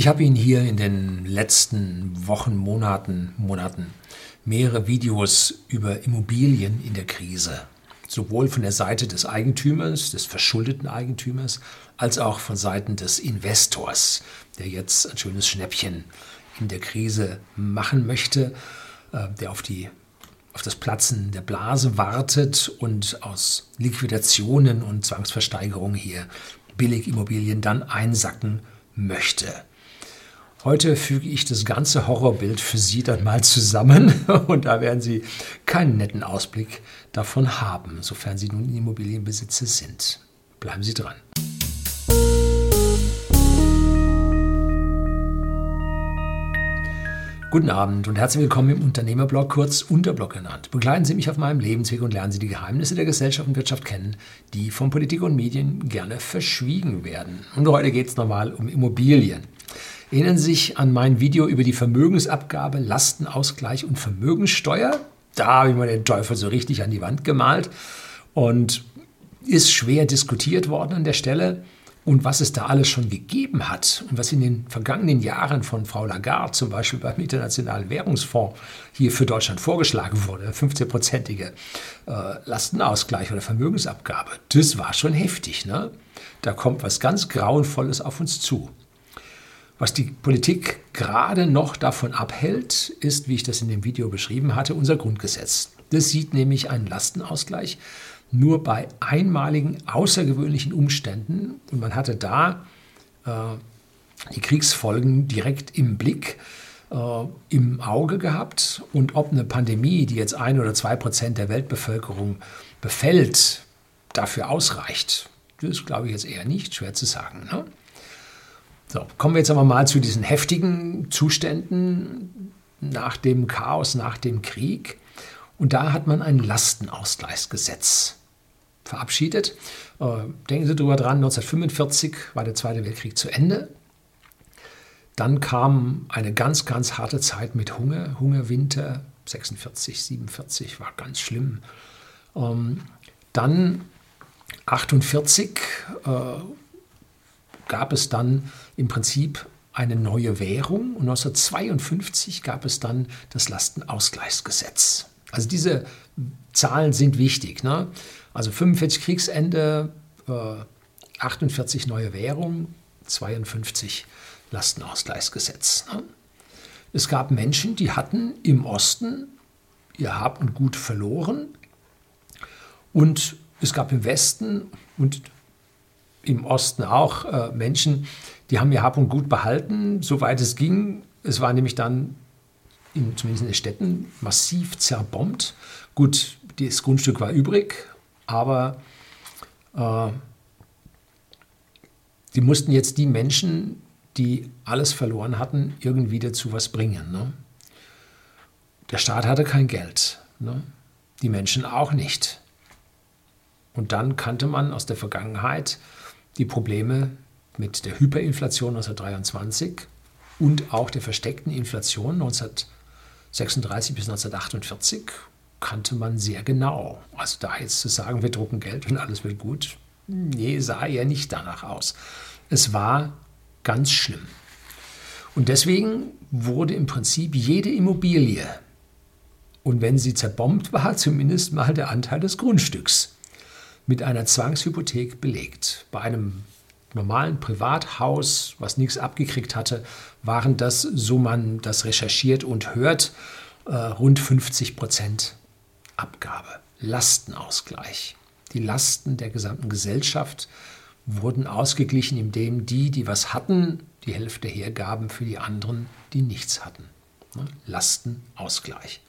Ich habe Ihnen hier in den letzten Wochen, Monaten, Monaten mehrere Videos über Immobilien in der Krise, sowohl von der Seite des Eigentümers, des verschuldeten Eigentümers, als auch von Seiten des Investors, der jetzt ein schönes Schnäppchen in der Krise machen möchte, äh, der auf die auf das Platzen der Blase wartet und aus Liquidationen und Zwangsversteigerungen hier Billigimmobilien dann einsacken möchte. Heute füge ich das ganze Horrorbild für Sie dann mal zusammen und da werden Sie keinen netten Ausblick davon haben, sofern Sie nun Immobilienbesitzer sind. Bleiben Sie dran. Guten Abend und herzlich willkommen im Unternehmerblog, kurz Unterblog genannt. Begleiten Sie mich auf meinem Lebensweg und lernen Sie die Geheimnisse der Gesellschaft und Wirtschaft kennen, die von Politik und Medien gerne verschwiegen werden. Und heute geht es nochmal um Immobilien. Erinnern Sie sich an mein Video über die Vermögensabgabe, Lastenausgleich und Vermögenssteuer? Da habe ich mal den Teufel so richtig an die Wand gemalt und ist schwer diskutiert worden an der Stelle. Und was es da alles schon gegeben hat und was in den vergangenen Jahren von Frau Lagarde zum Beispiel beim Internationalen Währungsfonds hier für Deutschland vorgeschlagen wurde, 15-prozentige äh, Lastenausgleich oder Vermögensabgabe, das war schon heftig. Ne? Da kommt was ganz Grauenvolles auf uns zu. Was die Politik gerade noch davon abhält, ist, wie ich das in dem Video beschrieben hatte, unser Grundgesetz. Das sieht nämlich einen Lastenausgleich nur bei einmaligen außergewöhnlichen Umständen. Und man hatte da äh, die Kriegsfolgen direkt im Blick, äh, im Auge gehabt. Und ob eine Pandemie, die jetzt ein oder zwei Prozent der Weltbevölkerung befällt, dafür ausreicht, das glaube ich jetzt eher nicht, schwer zu sagen. Ne? So, kommen wir jetzt aber mal zu diesen heftigen Zuständen nach dem Chaos, nach dem Krieg. Und da hat man ein Lastenausgleichsgesetz verabschiedet. Äh, denken Sie darüber dran, 1945 war der Zweite Weltkrieg zu Ende. Dann kam eine ganz, ganz harte Zeit mit Hunger, Hungerwinter, 46, 47, war ganz schlimm. Ähm, dann 48 äh, gab es dann im Prinzip eine neue Währung und 1952 gab es dann das Lastenausgleichsgesetz. Also diese Zahlen sind wichtig. Ne? Also 45 Kriegsende, äh, 48 neue Währung, 52 Lastenausgleichsgesetz. Ne? Es gab Menschen, die hatten im Osten ihr Hab und Gut verloren und es gab im Westen und im Osten auch äh, Menschen, die haben ihr Hab und Gut behalten, soweit es ging. Es war nämlich dann, in, zumindest in den Städten, massiv zerbombt. Gut, das Grundstück war übrig, aber äh, die mussten jetzt die Menschen, die alles verloren hatten, irgendwie dazu was bringen. Ne? Der Staat hatte kein Geld, ne? die Menschen auch nicht. Und dann kannte man aus der Vergangenheit die Probleme mit der Hyperinflation 1923 und auch der versteckten Inflation 1936 bis 1948 kannte man sehr genau. Also da jetzt zu sagen, wir drucken Geld und alles wird gut, nee, sah eher nicht danach aus. Es war ganz schlimm. Und deswegen wurde im Prinzip jede Immobilie, und wenn sie zerbombt war, zumindest mal der Anteil des Grundstücks, mit einer Zwangshypothek belegt. Bei einem normalen Privathaus, was nichts abgekriegt hatte, waren das, so man das recherchiert und hört, äh, rund 50 Prozent Abgabe, Lastenausgleich. Die Lasten der gesamten Gesellschaft wurden ausgeglichen, indem die, die was hatten, die Hälfte hergaben für die anderen, die nichts hatten. Ne? Lastenausgleich.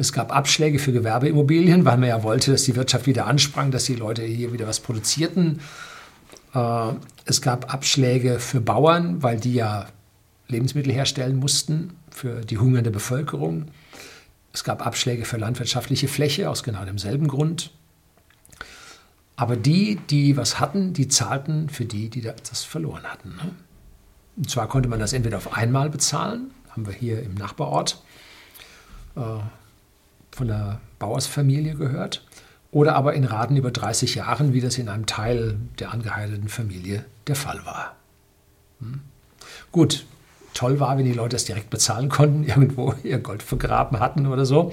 Es gab Abschläge für Gewerbeimmobilien, weil man ja wollte, dass die Wirtschaft wieder ansprang, dass die Leute hier wieder was produzierten. Äh, es gab Abschläge für Bauern, weil die ja Lebensmittel herstellen mussten für die hungernde Bevölkerung. Es gab Abschläge für landwirtschaftliche Fläche aus genau demselben Grund. Aber die, die was hatten, die zahlten für die, die das verloren hatten. Ne? Und zwar konnte man das entweder auf einmal bezahlen, haben wir hier im Nachbarort äh, von der Bauersfamilie gehört, oder aber in Raten über 30 Jahren, wie das in einem Teil der angeheirateten Familie der Fall war. Hm? Gut, toll war, wenn die Leute das direkt bezahlen konnten, irgendwo ihr Gold vergraben hatten oder so,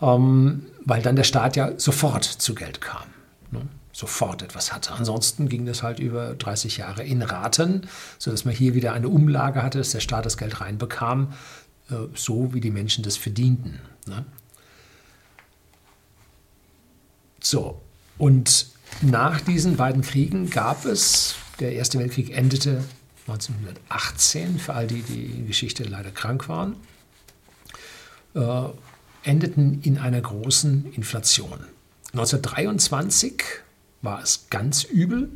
ähm, weil dann der Staat ja sofort zu Geld kam. Ne? Sofort etwas hatte. Ansonsten ging das halt über 30 Jahre in Raten, sodass man hier wieder eine Umlage hatte, dass der Staat das Geld reinbekam, äh, so wie die Menschen das verdienten. Ne? So, und nach diesen beiden Kriegen gab es, der Erste Weltkrieg endete 1918, für all die, die in Geschichte leider krank waren, äh, endeten in einer großen Inflation. 1923 war es ganz übel.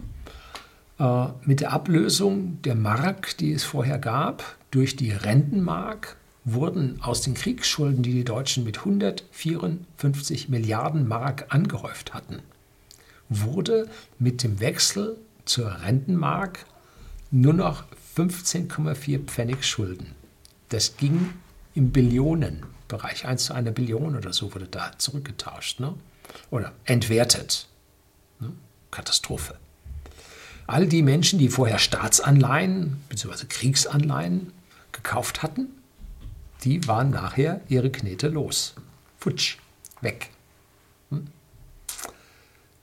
Äh, mit der Ablösung der Mark, die es vorher gab, durch die Rentenmark wurden aus den Kriegsschulden, die die Deutschen mit 154 Milliarden Mark angehäuft hatten, wurde mit dem Wechsel zur Rentenmark nur noch 15,4 Pfennig Schulden. Das ging im Billionenbereich. 1 zu einer Billion oder so wurde da zurückgetauscht ne? oder entwertet. Ne? Katastrophe. All die Menschen, die vorher Staatsanleihen bzw. Kriegsanleihen gekauft hatten, die waren nachher ihre Knete los. Futsch, weg. Hm?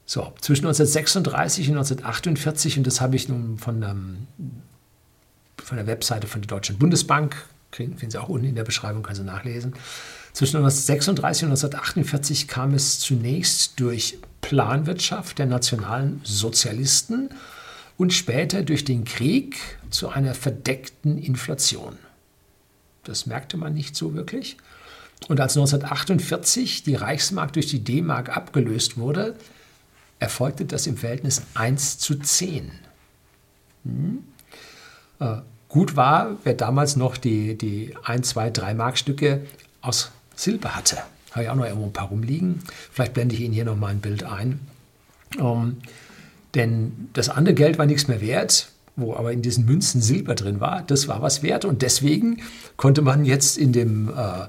So, zwischen 1936 und 1948, und das habe ich nun von, ähm, von der Webseite von der Deutschen Bundesbank, finden Sie auch unten in der Beschreibung, können Sie nachlesen. Zwischen 1936 und 1948 kam es zunächst durch Planwirtschaft der nationalen Sozialisten und später durch den Krieg zu einer verdeckten Inflation. Das merkte man nicht so wirklich. Und als 1948 die Reichsmark durch die D-Mark abgelöst wurde, erfolgte das im Verhältnis 1 zu 10. Hm? Äh, gut war, wer damals noch die, die 1, 2, 3 Markstücke aus Silber hatte. Habe ich auch noch irgendwo ein paar rumliegen. Vielleicht blende ich Ihnen hier noch mal ein Bild ein. Ähm, denn das andere Geld war nichts mehr wert, wo aber in diesen Münzen Silber drin war, das war was wert. Und deswegen konnte man jetzt in dem äh,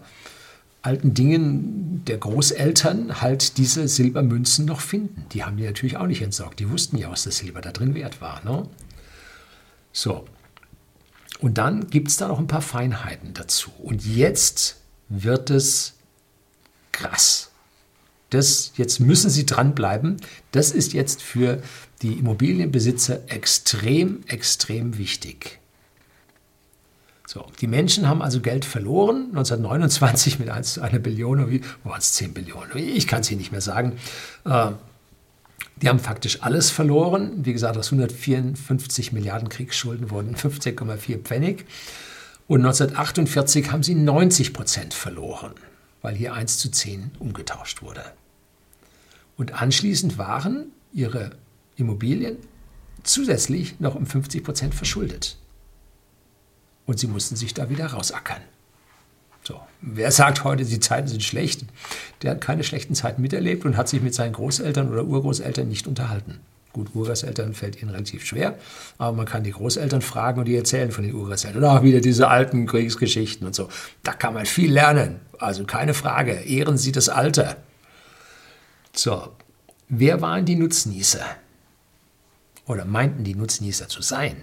alten Dingen der Großeltern halt diese Silbermünzen noch finden. Die haben die natürlich auch nicht entsorgt. Die wussten ja, was das Silber da drin wert war. Ne? So. Und dann gibt es da noch ein paar Feinheiten dazu. Und jetzt wird es krass. Das, jetzt müssen Sie dranbleiben. Das ist jetzt für die Immobilienbesitzer extrem, extrem wichtig. So, die Menschen haben also Geld verloren, 1929 mit 1 zu einer Billion, wie waren es 10 Billionen, ich kann es Ihnen nicht mehr sagen. Äh, die haben faktisch alles verloren. Wie gesagt, aus 154 Milliarden Kriegsschulden wurden 15,4 Pfennig. Und 1948 haben sie 90 Prozent verloren, weil hier 1 zu 10 umgetauscht wurde. Und anschließend waren ihre Immobilien zusätzlich noch um 50 Prozent verschuldet. Und sie mussten sich da wieder rausackern. So. Wer sagt heute, die Zeiten sind schlecht, der hat keine schlechten Zeiten miterlebt und hat sich mit seinen Großeltern oder Urgroßeltern nicht unterhalten. Gut, Urgroßeltern fällt ihnen relativ schwer, aber man kann die Großeltern fragen und die erzählen von den Urgroßeltern. Ach, wieder diese alten Kriegsgeschichten und so. Da kann man viel lernen. Also keine Frage. Ehren Sie das Alter. So, wer waren die Nutznießer? Oder meinten die Nutznießer zu sein?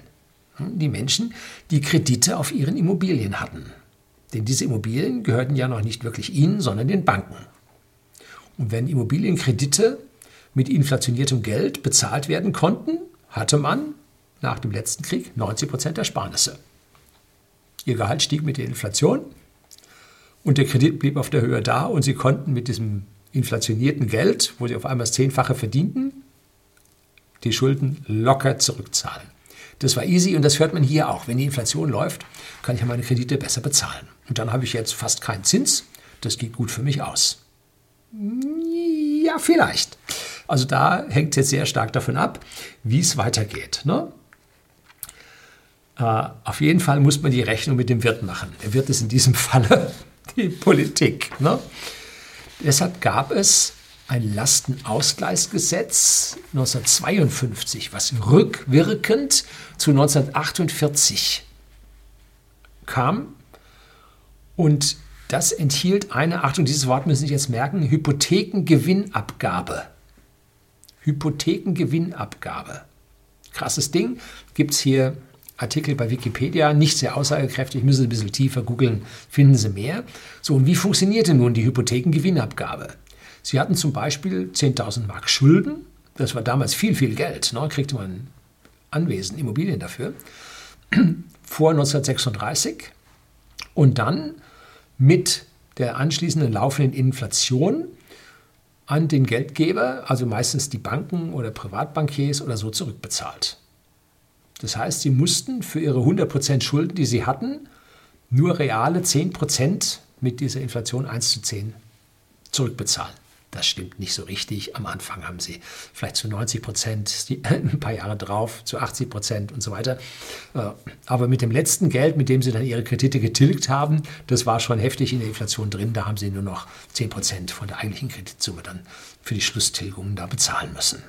Die Menschen, die Kredite auf ihren Immobilien hatten. Denn diese Immobilien gehörten ja noch nicht wirklich ihnen, sondern den Banken. Und wenn Immobilienkredite mit inflationiertem Geld bezahlt werden konnten, hatte man nach dem letzten Krieg 90 Prozent Ersparnisse. Ihr Gehalt stieg mit der Inflation und der Kredit blieb auf der Höhe da und sie konnten mit diesem inflationierten Geld, wo sie auf einmal das Zehnfache verdienten, die Schulden locker zurückzahlen. Das war easy und das hört man hier auch. Wenn die Inflation läuft, kann ich meine Kredite besser bezahlen. Und dann habe ich jetzt fast keinen Zins. Das geht gut für mich aus. Ja, vielleicht. Also da hängt es jetzt sehr stark davon ab, wie es weitergeht. Ne? Äh, auf jeden Fall muss man die Rechnung mit dem Wirt machen. Der Wirt ist in diesem Falle die Politik. Ne? Deshalb gab es ein Lastenausgleichsgesetz 1952, was rückwirkend zu 1948 kam. Und das enthielt eine, Achtung, dieses Wort müssen Sie jetzt merken, Hypothekengewinnabgabe. Hypothekengewinnabgabe. Krasses Ding. Gibt es hier Artikel bei Wikipedia, nicht sehr aussagekräftig, müssen Sie ein bisschen tiefer googeln, finden Sie mehr. So, und wie funktionierte nun die Hypothekengewinnabgabe? Sie hatten zum Beispiel 10.000 Mark Schulden, das war damals viel, viel Geld, ne? kriegte man Anwesen, Immobilien dafür, vor 1936 und dann mit der anschließenden laufenden Inflation an den Geldgeber, also meistens die Banken oder Privatbankiers oder so, zurückbezahlt. Das heißt, sie mussten für ihre 100% Schulden, die sie hatten, nur reale 10% mit dieser Inflation 1 zu 10 zurückbezahlen. Das stimmt nicht so richtig. Am Anfang haben sie vielleicht zu 90 Prozent, ein paar Jahre drauf zu 80 Prozent und so weiter. Äh, aber mit dem letzten Geld, mit dem sie dann ihre Kredite getilgt haben, das war schon heftig in der Inflation drin. Da haben sie nur noch 10 Prozent von der eigentlichen Kreditsumme dann für die Schlusstilgungen da bezahlen müssen.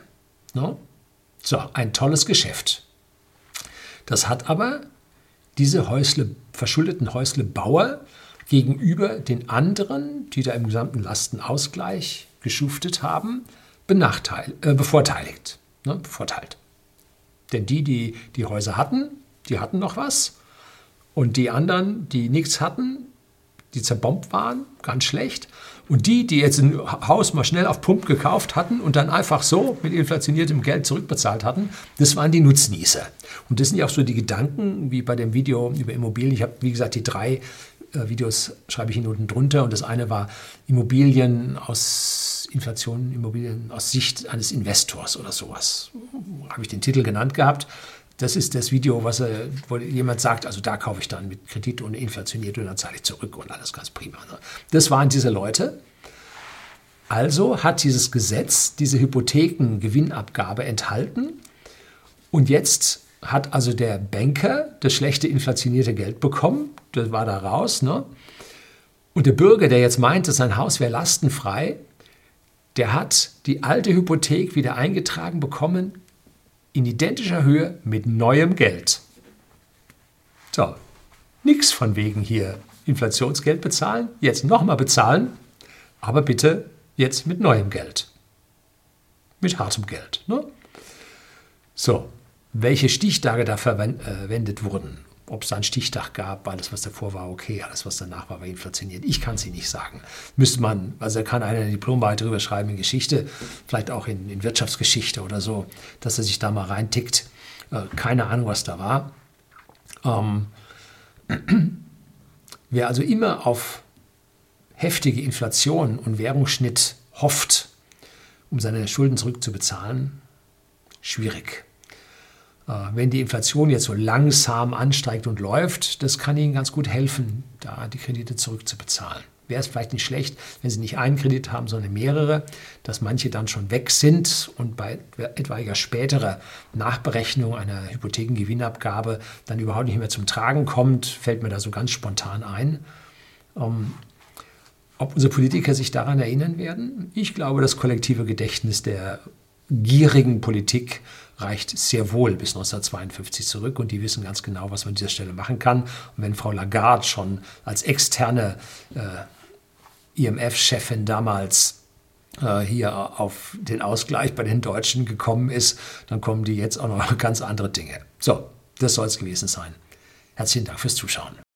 No? So, ein tolles Geschäft. Das hat aber diese Häusle, verschuldeten Häuslebauer gegenüber den anderen, die da im gesamten Lastenausgleich geschuftet haben, benachteil, äh, bevorteiligt, ne, bevorteilt. Denn die, die die Häuser hatten, die hatten noch was. Und die anderen, die nichts hatten, die zerbombt waren, ganz schlecht. Und die, die jetzt ein Haus mal schnell auf Pump gekauft hatten und dann einfach so mit inflationiertem Geld zurückbezahlt hatten, das waren die Nutznießer. Und das sind ja auch so die Gedanken, wie bei dem Video über Immobilien. Ich habe, wie gesagt, die drei äh, Videos schreibe ich Ihnen unten drunter. Und das eine war Immobilien aus Inflation, Immobilien aus Sicht eines Investors oder sowas. Habe ich den Titel genannt gehabt. Das ist das Video, was, äh, wo jemand sagt, also da kaufe ich dann mit Kredit und inflationiert und dann zahle ich zurück und alles ganz prima. Ne? Das waren diese Leute. Also hat dieses Gesetz diese Hypothekengewinnabgabe enthalten. Und jetzt hat also der Banker das schlechte inflationierte Geld bekommen, das war da raus, ne? Und der Bürger, der jetzt meinte, sein Haus wäre lastenfrei, der hat die alte Hypothek wieder eingetragen bekommen in identischer Höhe mit neuem Geld. So, nichts von wegen hier Inflationsgeld bezahlen, jetzt nochmal bezahlen, aber bitte jetzt mit neuem Geld. Mit hartem Geld. Ne? So, welche Stichtage da verwendet äh, wurden. Ob es da einen Stichtag gab, alles, was davor war, okay, alles, was danach war, war inflationiert. Ich kann es Ihnen nicht sagen. Müsste man, also kann einer eine Diplomarbeit darüber schreiben in Geschichte, vielleicht auch in, in, Wirtschaftsgeschichte oder so, dass er sich da mal reintickt. Äh, keine Ahnung, was da war. Ähm, wer also immer auf heftige Inflation und Währungsschnitt hofft, um seine Schulden zurückzubezahlen, schwierig. Äh, wenn die Inflation jetzt so langsam ansteigt und läuft, das kann Ihnen ganz gut helfen, da die Kredite zurückzubezahlen. Wäre es vielleicht nicht schlecht, wenn Sie nicht einen Kredit haben, sondern mehrere, dass manche dann schon weg sind und bei etwaiger späterer Nachberechnung einer Hypothekengewinnabgabe dann überhaupt nicht mehr zum Tragen kommt, fällt mir da so ganz spontan ein. Ähm, ob unsere Politiker sich daran erinnern werden? Ich glaube, das kollektive Gedächtnis der gierigen Politik reicht sehr wohl bis 1952 zurück und die wissen ganz genau, was man an dieser Stelle machen kann. Und wenn Frau Lagarde schon als externe äh, IMF-Chefin damals äh, hier auf den Ausgleich bei den Deutschen gekommen ist, dann kommen die jetzt auch noch ganz andere Dinge. So, das soll es gewesen sein. Herzlichen Dank fürs Zuschauen.